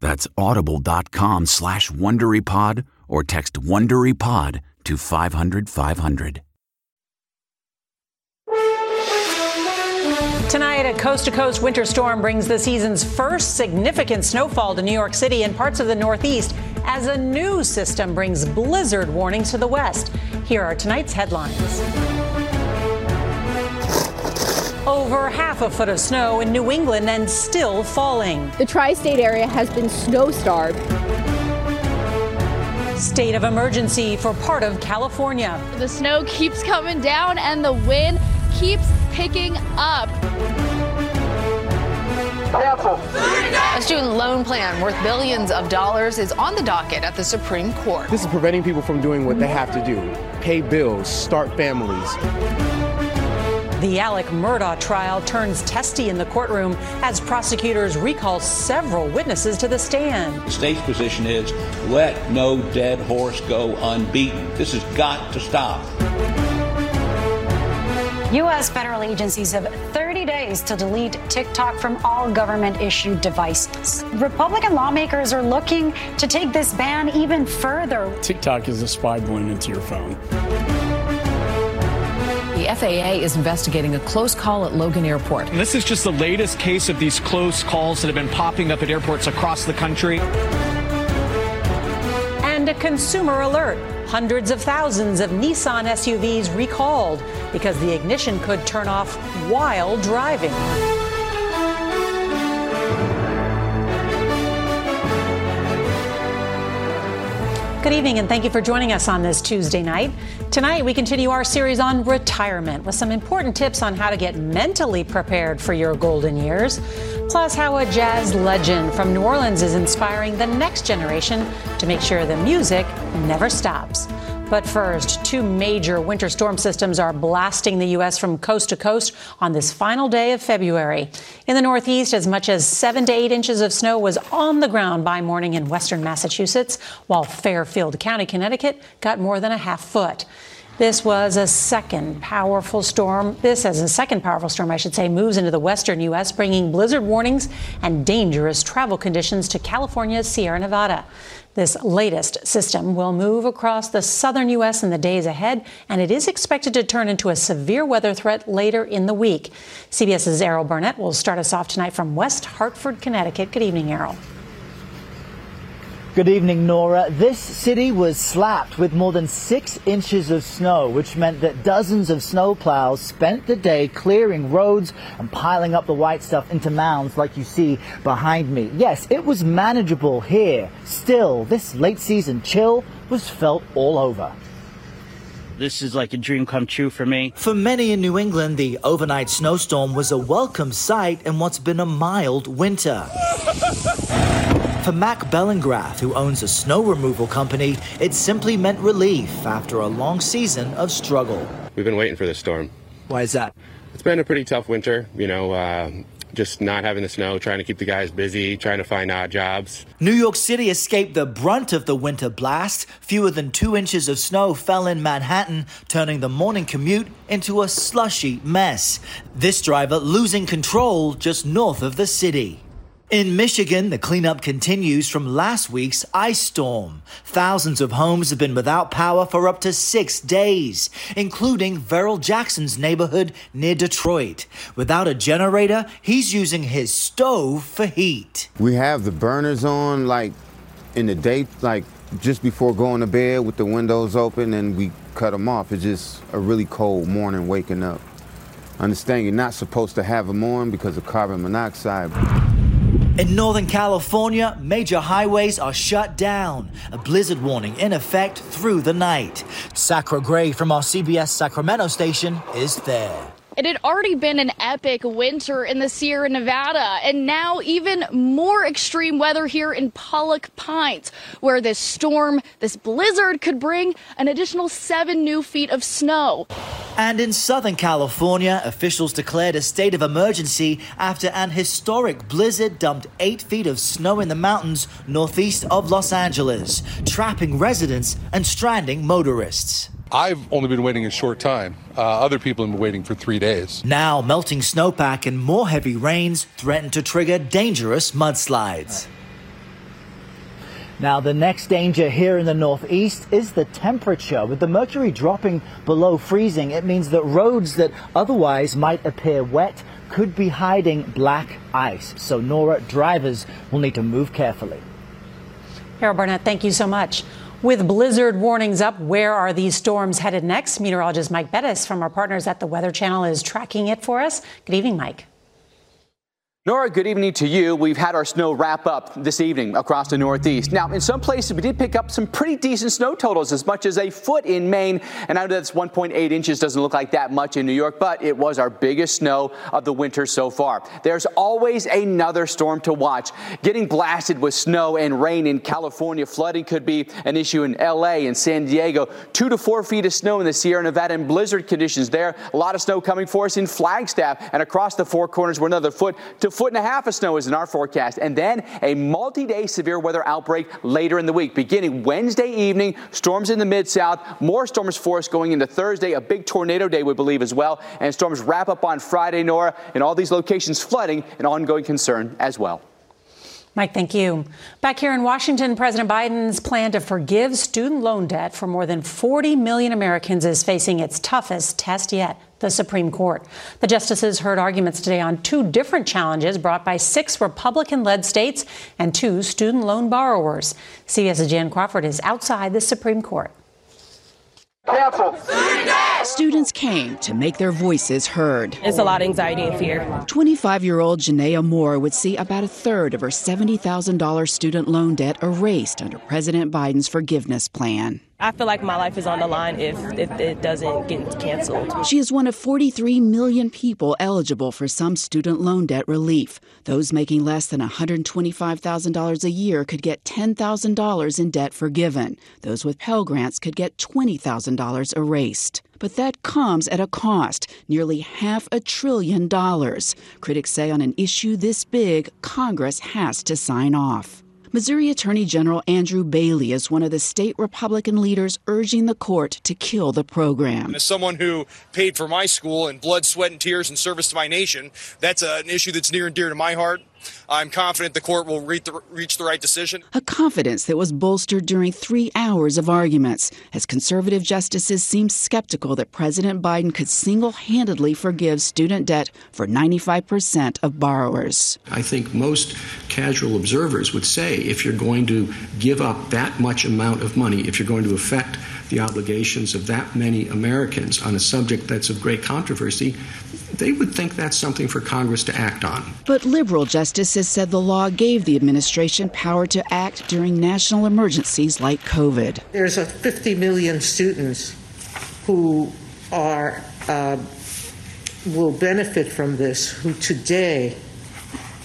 That's audible.com slash WonderyPod or text WonderyPod to 500 500. Tonight, a coast to coast winter storm brings the season's first significant snowfall to New York City and parts of the Northeast as a new system brings blizzard warnings to the West. Here are tonight's headlines. Over half a foot of snow in New England and still falling. The tri state area has been snow starved. State of emergency for part of California. The snow keeps coming down and the wind keeps picking up. A student loan plan worth billions of dollars is on the docket at the Supreme Court. This is preventing people from doing what they have to do pay bills, start families. The Alex Murdaugh trial turns testy in the courtroom as prosecutors recall several witnesses to the stand. The state's position is let no dead horse go unbeaten. This has got to stop. U.S. federal agencies have 30 days to delete TikTok from all government issued devices. Republican lawmakers are looking to take this ban even further. TikTok is a spy balloon into your phone. The FAA is investigating a close call at Logan Airport. And this is just the latest case of these close calls that have been popping up at airports across the country. And a consumer alert. Hundreds of thousands of Nissan SUVs recalled because the ignition could turn off while driving. Good evening, and thank you for joining us on this Tuesday night. Tonight, we continue our series on retirement with some important tips on how to get mentally prepared for your golden years, plus, how a jazz legend from New Orleans is inspiring the next generation to make sure the music never stops. But first, two major winter storm systems are blasting the U.S. from coast to coast on this final day of February. In the Northeast, as much as seven to eight inches of snow was on the ground by morning in western Massachusetts, while Fairfield County, Connecticut, got more than a half foot. This was a second powerful storm. This, as a second powerful storm, I should say, moves into the western U.S., bringing blizzard warnings and dangerous travel conditions to California's Sierra Nevada. This latest system will move across the southern U.S. in the days ahead, and it is expected to turn into a severe weather threat later in the week. CBS's Errol Barnett will start us off tonight from West Hartford, Connecticut. Good evening, Errol. Good evening, Norah. This city was slapped with more than six inches of snow, which meant that dozens of snowplows spent the day clearing roads and piling up the white stuff into mounds like you see behind me. Yes, it was manageable here. Still, this late season chill was felt all over. This is like a dream come true for me. For many in New England, the overnight snowstorm was a welcome sight in what's been a mild winter. For Mac Bellingrath, who owns a snow removal company, it simply meant relief after a long season of struggle. We've been waiting for this storm. Why is that? It's been a pretty tough winter. You know, uh, just not having the snow, trying to keep the guys busy, trying to find odd jobs. New York City escaped the brunt of the winter blast. Fewer than two inches of snow fell in Manhattan, turning the morning commute into a slushy mess. This driver losing control just north of the city. In Michigan, the cleanup continues from last week's ice storm. Thousands of homes have been without power for up to six days, including Verrill Jackson's neighborhood near Detroit. Without a generator, he's using his stove for heat. We have the burners on, like in the day, like just before going to bed with the windows open, and we cut them off. It's just a really cold morning waking up. Understand you're not supposed to have them on because of carbon monoxide. In Northern California, major highways are shut down. A blizzard warning in effect through the night. Sacra Gray from our CBS Sacramento station is there. It had already been an epic winter in the Sierra Nevada, and now even more extreme weather here in Pollock Pines, where this storm, this blizzard could bring an additional seven new feet of snow. And in Southern California, officials declared a state of emergency after an historic blizzard dumped eight feet of snow in the mountains northeast of Los Angeles, trapping residents and stranding motorists. I've only been waiting a short time. Uh, other people have been waiting for three days. Now, melting snowpack and more heavy rains threaten to trigger dangerous mudslides. Now, the next danger here in the Northeast is the temperature. With the mercury dropping below freezing, it means that roads that otherwise might appear wet could be hiding black ice. So, Norah, drivers will need to move carefully. Errol Barnett, thank you so much. With blizzard warnings up, where are these storms headed next? Meteorologist Mike Bettes from our partners at the Weather Channel is tracking it for us. Good evening, Mike. Norah, good evening to you. We've had our snow wrap up this evening across the Northeast. Now, in some places, we did pick up some pretty decent snow totals, as much as a foot in Maine. And I know that's 1.8 inches doesn't look like that much in New York, but it was our biggest snow of the winter so far. There's always another storm to watch. Getting blasted with snow and rain in California, flooding could be an issue in LA and San Diego. Two to four feet of snow in the Sierra Nevada and blizzard conditions there. A lot of snow coming for us in Flagstaff and across the four corners where another foot to foot and a half of snow is in our forecast. And then a multi day severe weather outbreak later in the week. Beginning Wednesday evening, storms in the mid south, more storms for us going into Thursday, a big tornado day, we believe, as well. And storms wrap up on Friday, Norah, in all these locations flooding, an ongoing concern as well. Mike, thank you. Back here in Washington, President Biden's plan to forgive student loan debt for more than 40 million Americans is facing its toughest test yet the Supreme Court. The justices heard arguments today on two different challenges brought by six Republican led states and two student loan borrowers. CBS's Jan Crawford is outside the Supreme Court. Cancel. Students came to make their voices heard. It's a lot of anxiety and fear. 25 year old Janaea Moore would see about a third of her $70,000 student loan debt erased under President Biden's forgiveness plan. I feel like my life is on the line if, if it doesn't get canceled. She is one of 43 million people eligible for some student loan debt relief. Those making less than $125,000 a year could get $10,000 in debt forgiven. Those with Pell Grants could get $20,000 erased. But that comes at a cost, nearly half a trillion dollars. Critics say on an issue this big, Congress has to sign off. Missouri Attorney General Andrew Bailey is one of the state Republican leaders urging the court to kill the program. As someone who paid for my school in blood, sweat, and tears and service to my nation, that's an issue that's near and dear to my heart. I'm confident the court will reach the, reach the right decision. A confidence that was bolstered during three hours of arguments, as conservative justices seemed skeptical that President Biden could single handedly forgive student debt for 95% of borrowers. I think most casual observers would say if you're going to give up that much amount of money, if you're going to affect the obligations of that many Americans on a subject that's of great controversy, they would think that's something for Congress to act on. But liberal justices said the law gave the administration power to act during national emergencies like COVID. There's a 50 million students who are uh, will benefit from this, who today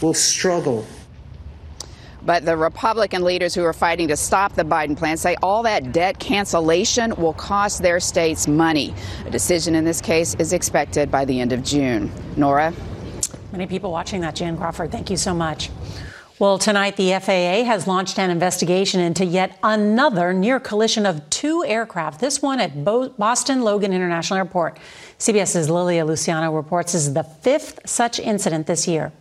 will struggle But the Republican leaders who are fighting to stop the Biden plan say all that debt cancellation will cost their states money. A decision in this case is expected by the end of June. Norah? Many people watching that, Jan Crawford. Thank you so much. Well, tonight the FAA has launched an investigation into yet another near collision of two aircraft, this one at Boston Logan International Airport. CBS's Lilia Luciano reports this is the fifth such incident this year.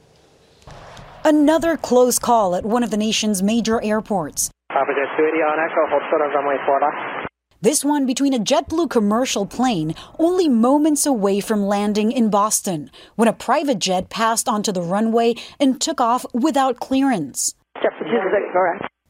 Another close call at one of the nation's major airports. This one between a JetBlue commercial plane only moments away from landing in Boston when a private jet passed onto the runway and took off without clearance.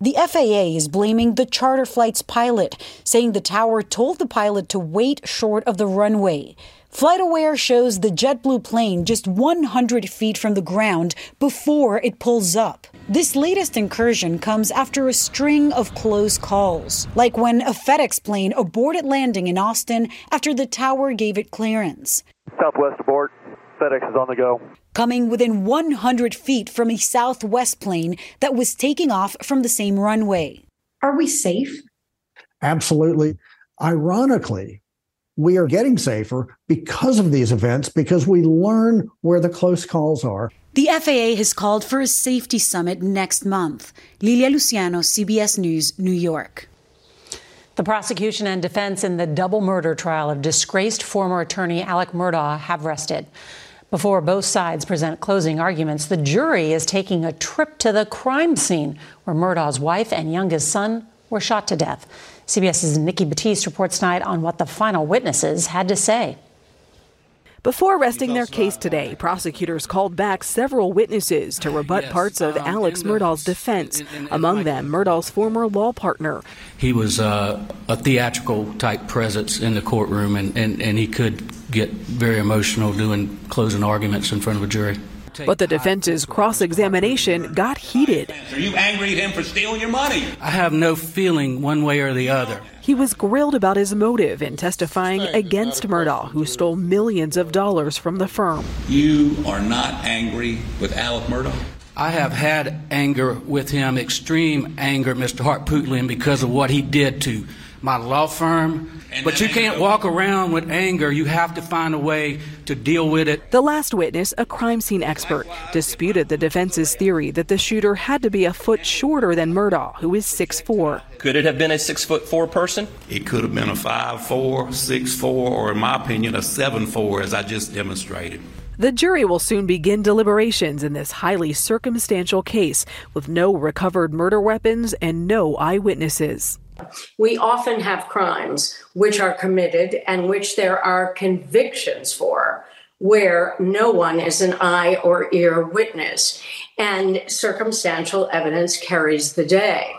The FAA is blaming the charter flight's pilot, saying the tower told the pilot to wait short of the runway. FlightAware shows the JetBlue plane just 100 feet from the ground before it pulls up. This latest incursion comes after a string of close calls, like when a FedEx plane aborted landing in Austin after the tower gave it clearance. Southwest abort. FedEx is on the go. Coming within 100 feet from a Southwest plane that was taking off from the same runway. Are we safe? Absolutely. Ironically, we are getting safer because of these events, because we learn where the close calls are. The FAA has called for a safety summit next month. Lilia Luciano, CBS News, New York. The prosecution and defense in the double murder trial of disgraced former attorney Alex Murdaugh have rested. Before both sides present closing arguments, the jury is taking a trip to the crime scene where Murdaugh's wife and youngest son were shot to death. CBS's Nikki Batiste reports tonight on what the final witnesses had to say. Before resting their case today, prosecutors called back several witnesses to rebut parts of um, Alex Murdaugh's defense, among them Murdaugh's former law partner. He was uh, a theatrical type presence in the courtroom, and, and, and he could get very emotional doing closing arguments in front of a jury. But the defense's cross examination got heated. Are you angry at him for stealing your money? I have no feeling one way or the other. He was grilled about his motive in testifying against Murdaugh, who stole millions of dollars from the firm. You are not angry with Alex Murdaugh? I have had anger with him, extreme anger, Mr. Harpootlian, because of what he did to my law firm. But you can't walk around with anger. You have to find a way to deal with it. The last witness, a crime scene expert, disputed the defense's theory that the shooter had to be a foot shorter than Murdaugh, who is 6'4. Could it have been a six foot four person? It could have been a five four, six four, or in my opinion, a seven four, as I just demonstrated. The jury will soon begin deliberations in this highly circumstantial case with no recovered murder weapons and no eyewitnesses. We often have crimes which are committed and which there are convictions for where no one is an eye or ear witness, and circumstantial evidence carries the day.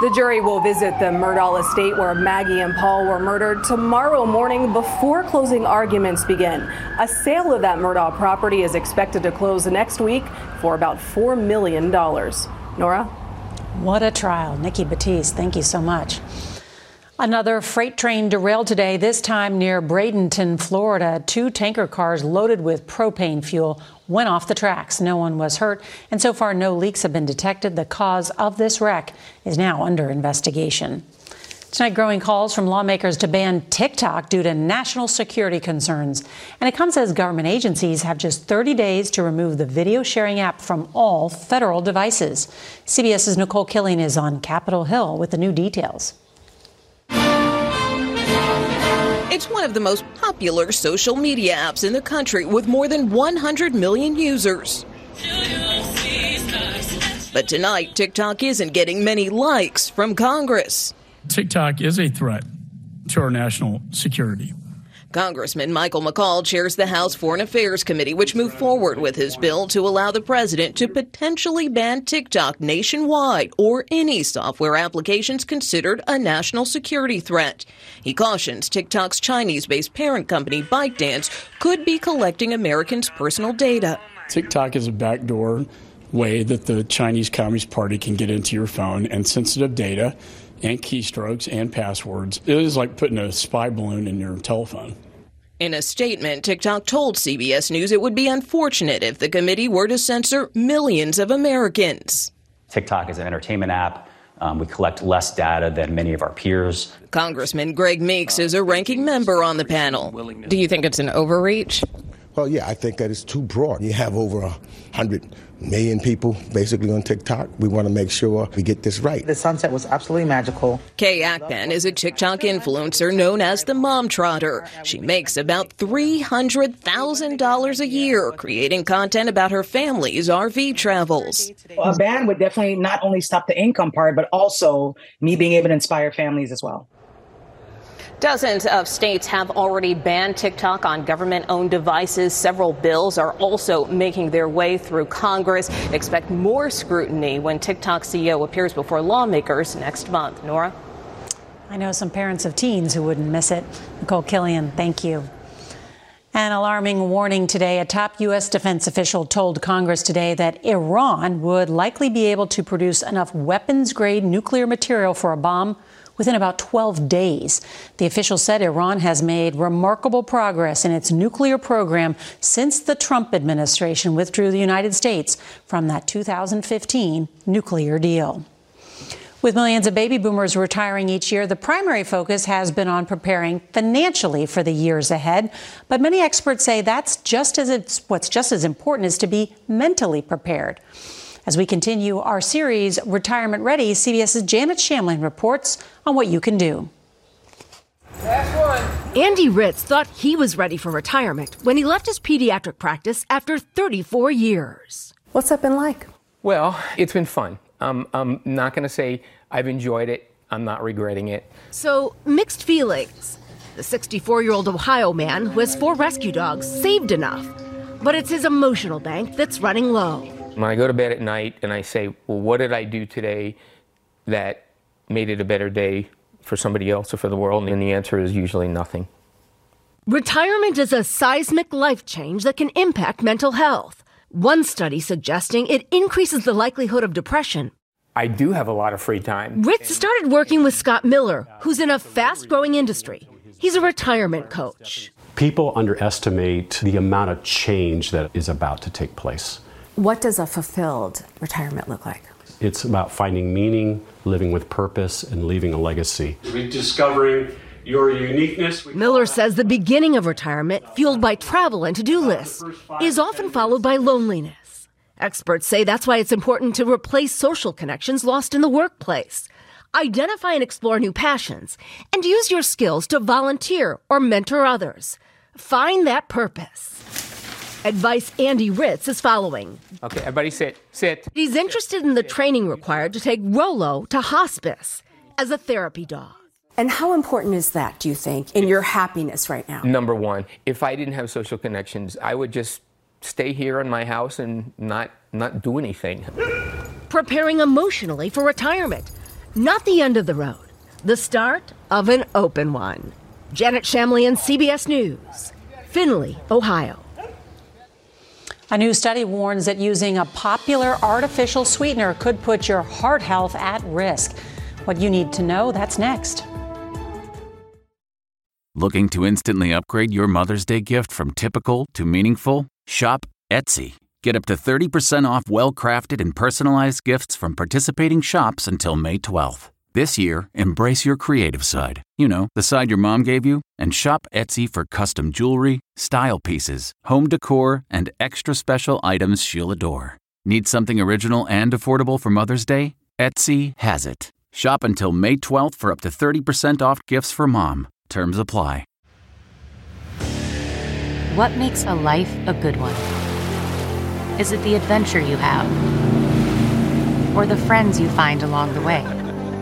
The jury will visit the Murdaugh estate where Maggie and Paul were murdered tomorrow morning before closing arguments begin. A sale of that Murdaugh property is expected to close next week for about $4 million. Norah? What a trial. Nikki Batiste, thank you so much. Another freight train derailed today, this time near Bradenton, Florida. Two tanker cars loaded with propane fuel went off the tracks. No one was hurt, and so far no leaks have been detected. The cause of this wreck is now under investigation. Tonight, growing calls from lawmakers to ban TikTok due to national security concerns. And it comes as government agencies have just 30 days to remove the video sharing app from all federal devices. CBS's Nicole Killion is on Capitol Hill with the new details. It's one of the most popular social media apps in the country with more than 100 million users. But tonight, TikTok isn't getting many likes from Congress. TikTok is a threat to our national security. Congressman Michael McCaul chairs the House Foreign Affairs Committee, which moved forward with his bill to allow the president to potentially ban TikTok nationwide or any software applications considered a national security threat. He cautions TikTok's Chinese based parent company, ByteDance, could be collecting Americans' personal data. TikTok is a backdoor way that the Chinese Communist Party can get into your phone and sensitive data and keystrokes and passwords. It is like putting a spy balloon in your telephone. In a statement, TikTok told CBS News it would be unfortunate if the committee were to censor millions of Americans. TikTok is an entertainment app. Um, we collect less data than many of our peers. Congressman Greg Meeks is a ranking member on the panel. Do you think it's an overreach? Well, yeah, I think that it's too broad. You have over a hundred million people basically on TikTok. We want to make sure we get this right. The sunset was absolutely magical. Kay Akpan is a TikTok influencer known as the Mom Trotter. She makes about $300,000 a year creating content about her family's RV travels. A ban would definitely not only stop the income part, but also me being able to inspire families as well. Dozens of states have already banned TikTok on government owned devices. Several bills are also making their way through Congress. Expect more scrutiny when TikTok CEO appears before lawmakers next month. Norah? I know some parents of teens who wouldn't miss it. Nicole Killion, thank you. An alarming warning today. A top U.S. defense official told Congress today that Iran would likely be able to produce enough weapons grade nuclear material for a bomb within about 12 days. The official said Iran has made remarkable progress in its nuclear program since the Trump administration withdrew the United States from that 2015 nuclear deal. With millions of baby boomers retiring each year, the primary focus has been on preparing financially for the years ahead. But many experts say that's just as what's just as important is to be mentally prepared. As we continue our series, Retirement Ready, CBS's Janet Shamlian reports on what you can do. Andy Ritz thought he was ready for retirement when he left his pediatric practice after 34 years. What's that been like? Well, it's been fun. Um, I'm not going to say I've enjoyed it. I'm not regretting it. So, mixed feelings. The 64 year old Ohio man who has four rescue dogs saved enough, but it's his emotional bank that's running low. When I go to bed at night and I say, well, what did I do today that made it a better day for somebody else or for the world? And the answer is usually nothing. Retirement is a seismic life change that can impact mental health. One study suggesting it increases the likelihood of depression. I do have a lot of free time. Ritz started working with Scott Miller, who's in a fast growing industry. He's a retirement coach. People underestimate the amount of change that is about to take place. What does a fulfilled retirement look like? It's about finding meaning, living with purpose, and leaving a legacy. Rediscovering your uniqueness. Miller says the beginning of retirement, fueled by travel and to do lists, is often followed by loneliness. Experts say that's why it's important to replace social connections lost in the workplace. Identify and explore new passions, and use your skills to volunteer or mentor others. Find that purpose. Advice Andy Ritz is following. Okay, everybody sit, sit. He's interested in the training required to take Rolo to hospice as a therapy dog. And how important is that, do you think, in your happiness right now? Number one, if I didn't have social connections, I would just stay here in my house and not not do anything. Preparing emotionally for retirement. Not the end of the road. The start of an open one. Janet Shamley Shamlian, CBS News, Findlay, Ohio. A new study warns that using a popular artificial sweetener could put your heart health at risk. What you need to know, that's next. Looking to instantly upgrade your Mother's Day gift from typical to meaningful? Shop Etsy. Get up to 30% off well crafted and personalized gifts from participating shops until May 12th. This year, embrace your creative side. You know, the side your mom gave you, and shop Etsy for custom jewelry, style pieces, home decor, and extra special items she'll adore. Need something original and affordable for Mother's Day? Etsy has it. Shop until May 12th for up to 30% off gifts for mom. Terms apply. What makes a life a good one? Is it the adventure you have? Or the friends you find along the way?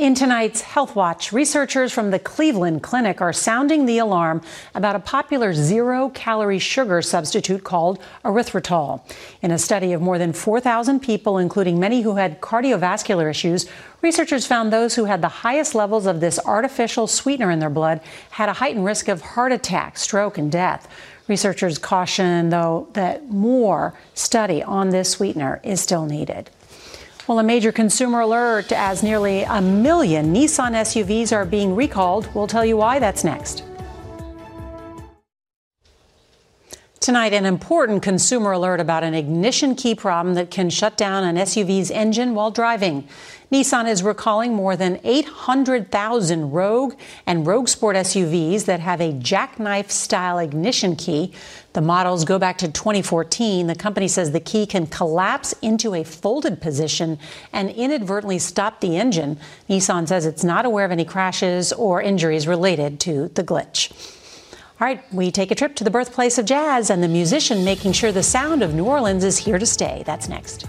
In tonight's Health Watch, researchers from the Cleveland Clinic are sounding the alarm about a popular zero calorie sugar substitute called erythritol. In a study of more than 4,000 people, including many who had cardiovascular issues, researchers found those who had the highest levels of this artificial sweetener in their blood had a heightened risk of heart attack, stroke, and death. Researchers caution, though, that more study on this sweetener is still needed. Well, a major consumer alert as nearly a million Nissan SUVs are being recalled. We'll tell you why that's next. Tonight, an important consumer alert about an ignition key problem that can shut down an SUV's engine while driving. Nissan is recalling more than 800,000 Rogue and Rogue Sport SUVs that have a jackknife style ignition key. The models go back to 2014. The company says the key can collapse into a folded position and inadvertently stop the engine. Nissan says it's not aware of any crashes or injuries related to the glitch. All right, we take a trip to the birthplace of jazz and the musician making sure the sound of New Orleans is here to stay. That's next.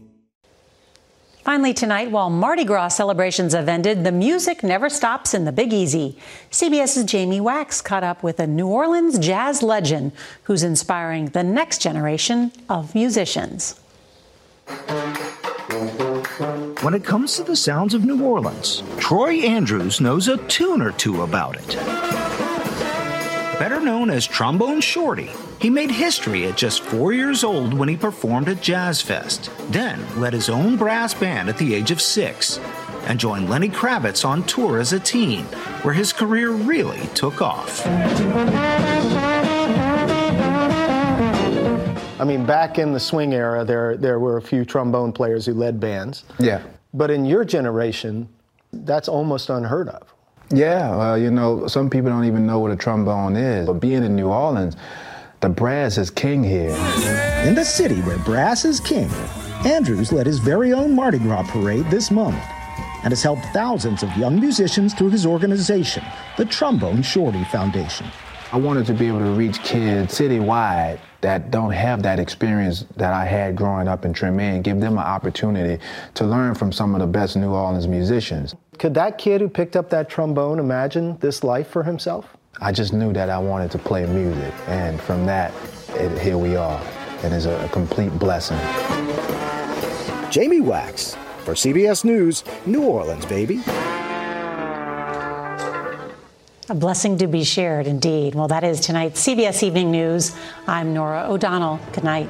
Finally, tonight, while Mardi Gras celebrations have ended, the music never stops in the Big Easy. CBS's Jamie Wax caught up with a New Orleans jazz legend who's inspiring the next generation of musicians. When it comes to the sounds of New Orleans, Troy Andrews knows a tune or two about it. Better known as Trombone Shorty, he made history at just four years old when he performed at Jazz Fest, then led his own brass band at the age of six, and joined Lenny Kravitz on tour as a teen, where his career really took off. I mean, back in the swing era, there there were a few trombone players who led bands. Yeah. But in your generation, that's almost unheard of. Yeah, well, you know, some people don't even know what a trombone is. But being in New Orleans, the brass is king here. In the city where brass is king, Andrews led his very own Mardi Gras parade this month and has helped thousands of young musicians through his organization, the Trombone Shorty Foundation. I wanted to be able to reach kids citywide that don't have that experience that I had growing up in Treme and give them an opportunity to learn from some of the best New Orleans musicians. Could that kid who picked up that trombone imagine this life for himself? I just knew that I wanted to play music, and from that, it, here we are, and it's a, a complete blessing. Jamie Wax for CBS News, New Orleans, baby. A blessing to be shared, indeed. Well, that is tonight's CBS Evening News. I'm Norah O'Donnell. Good night.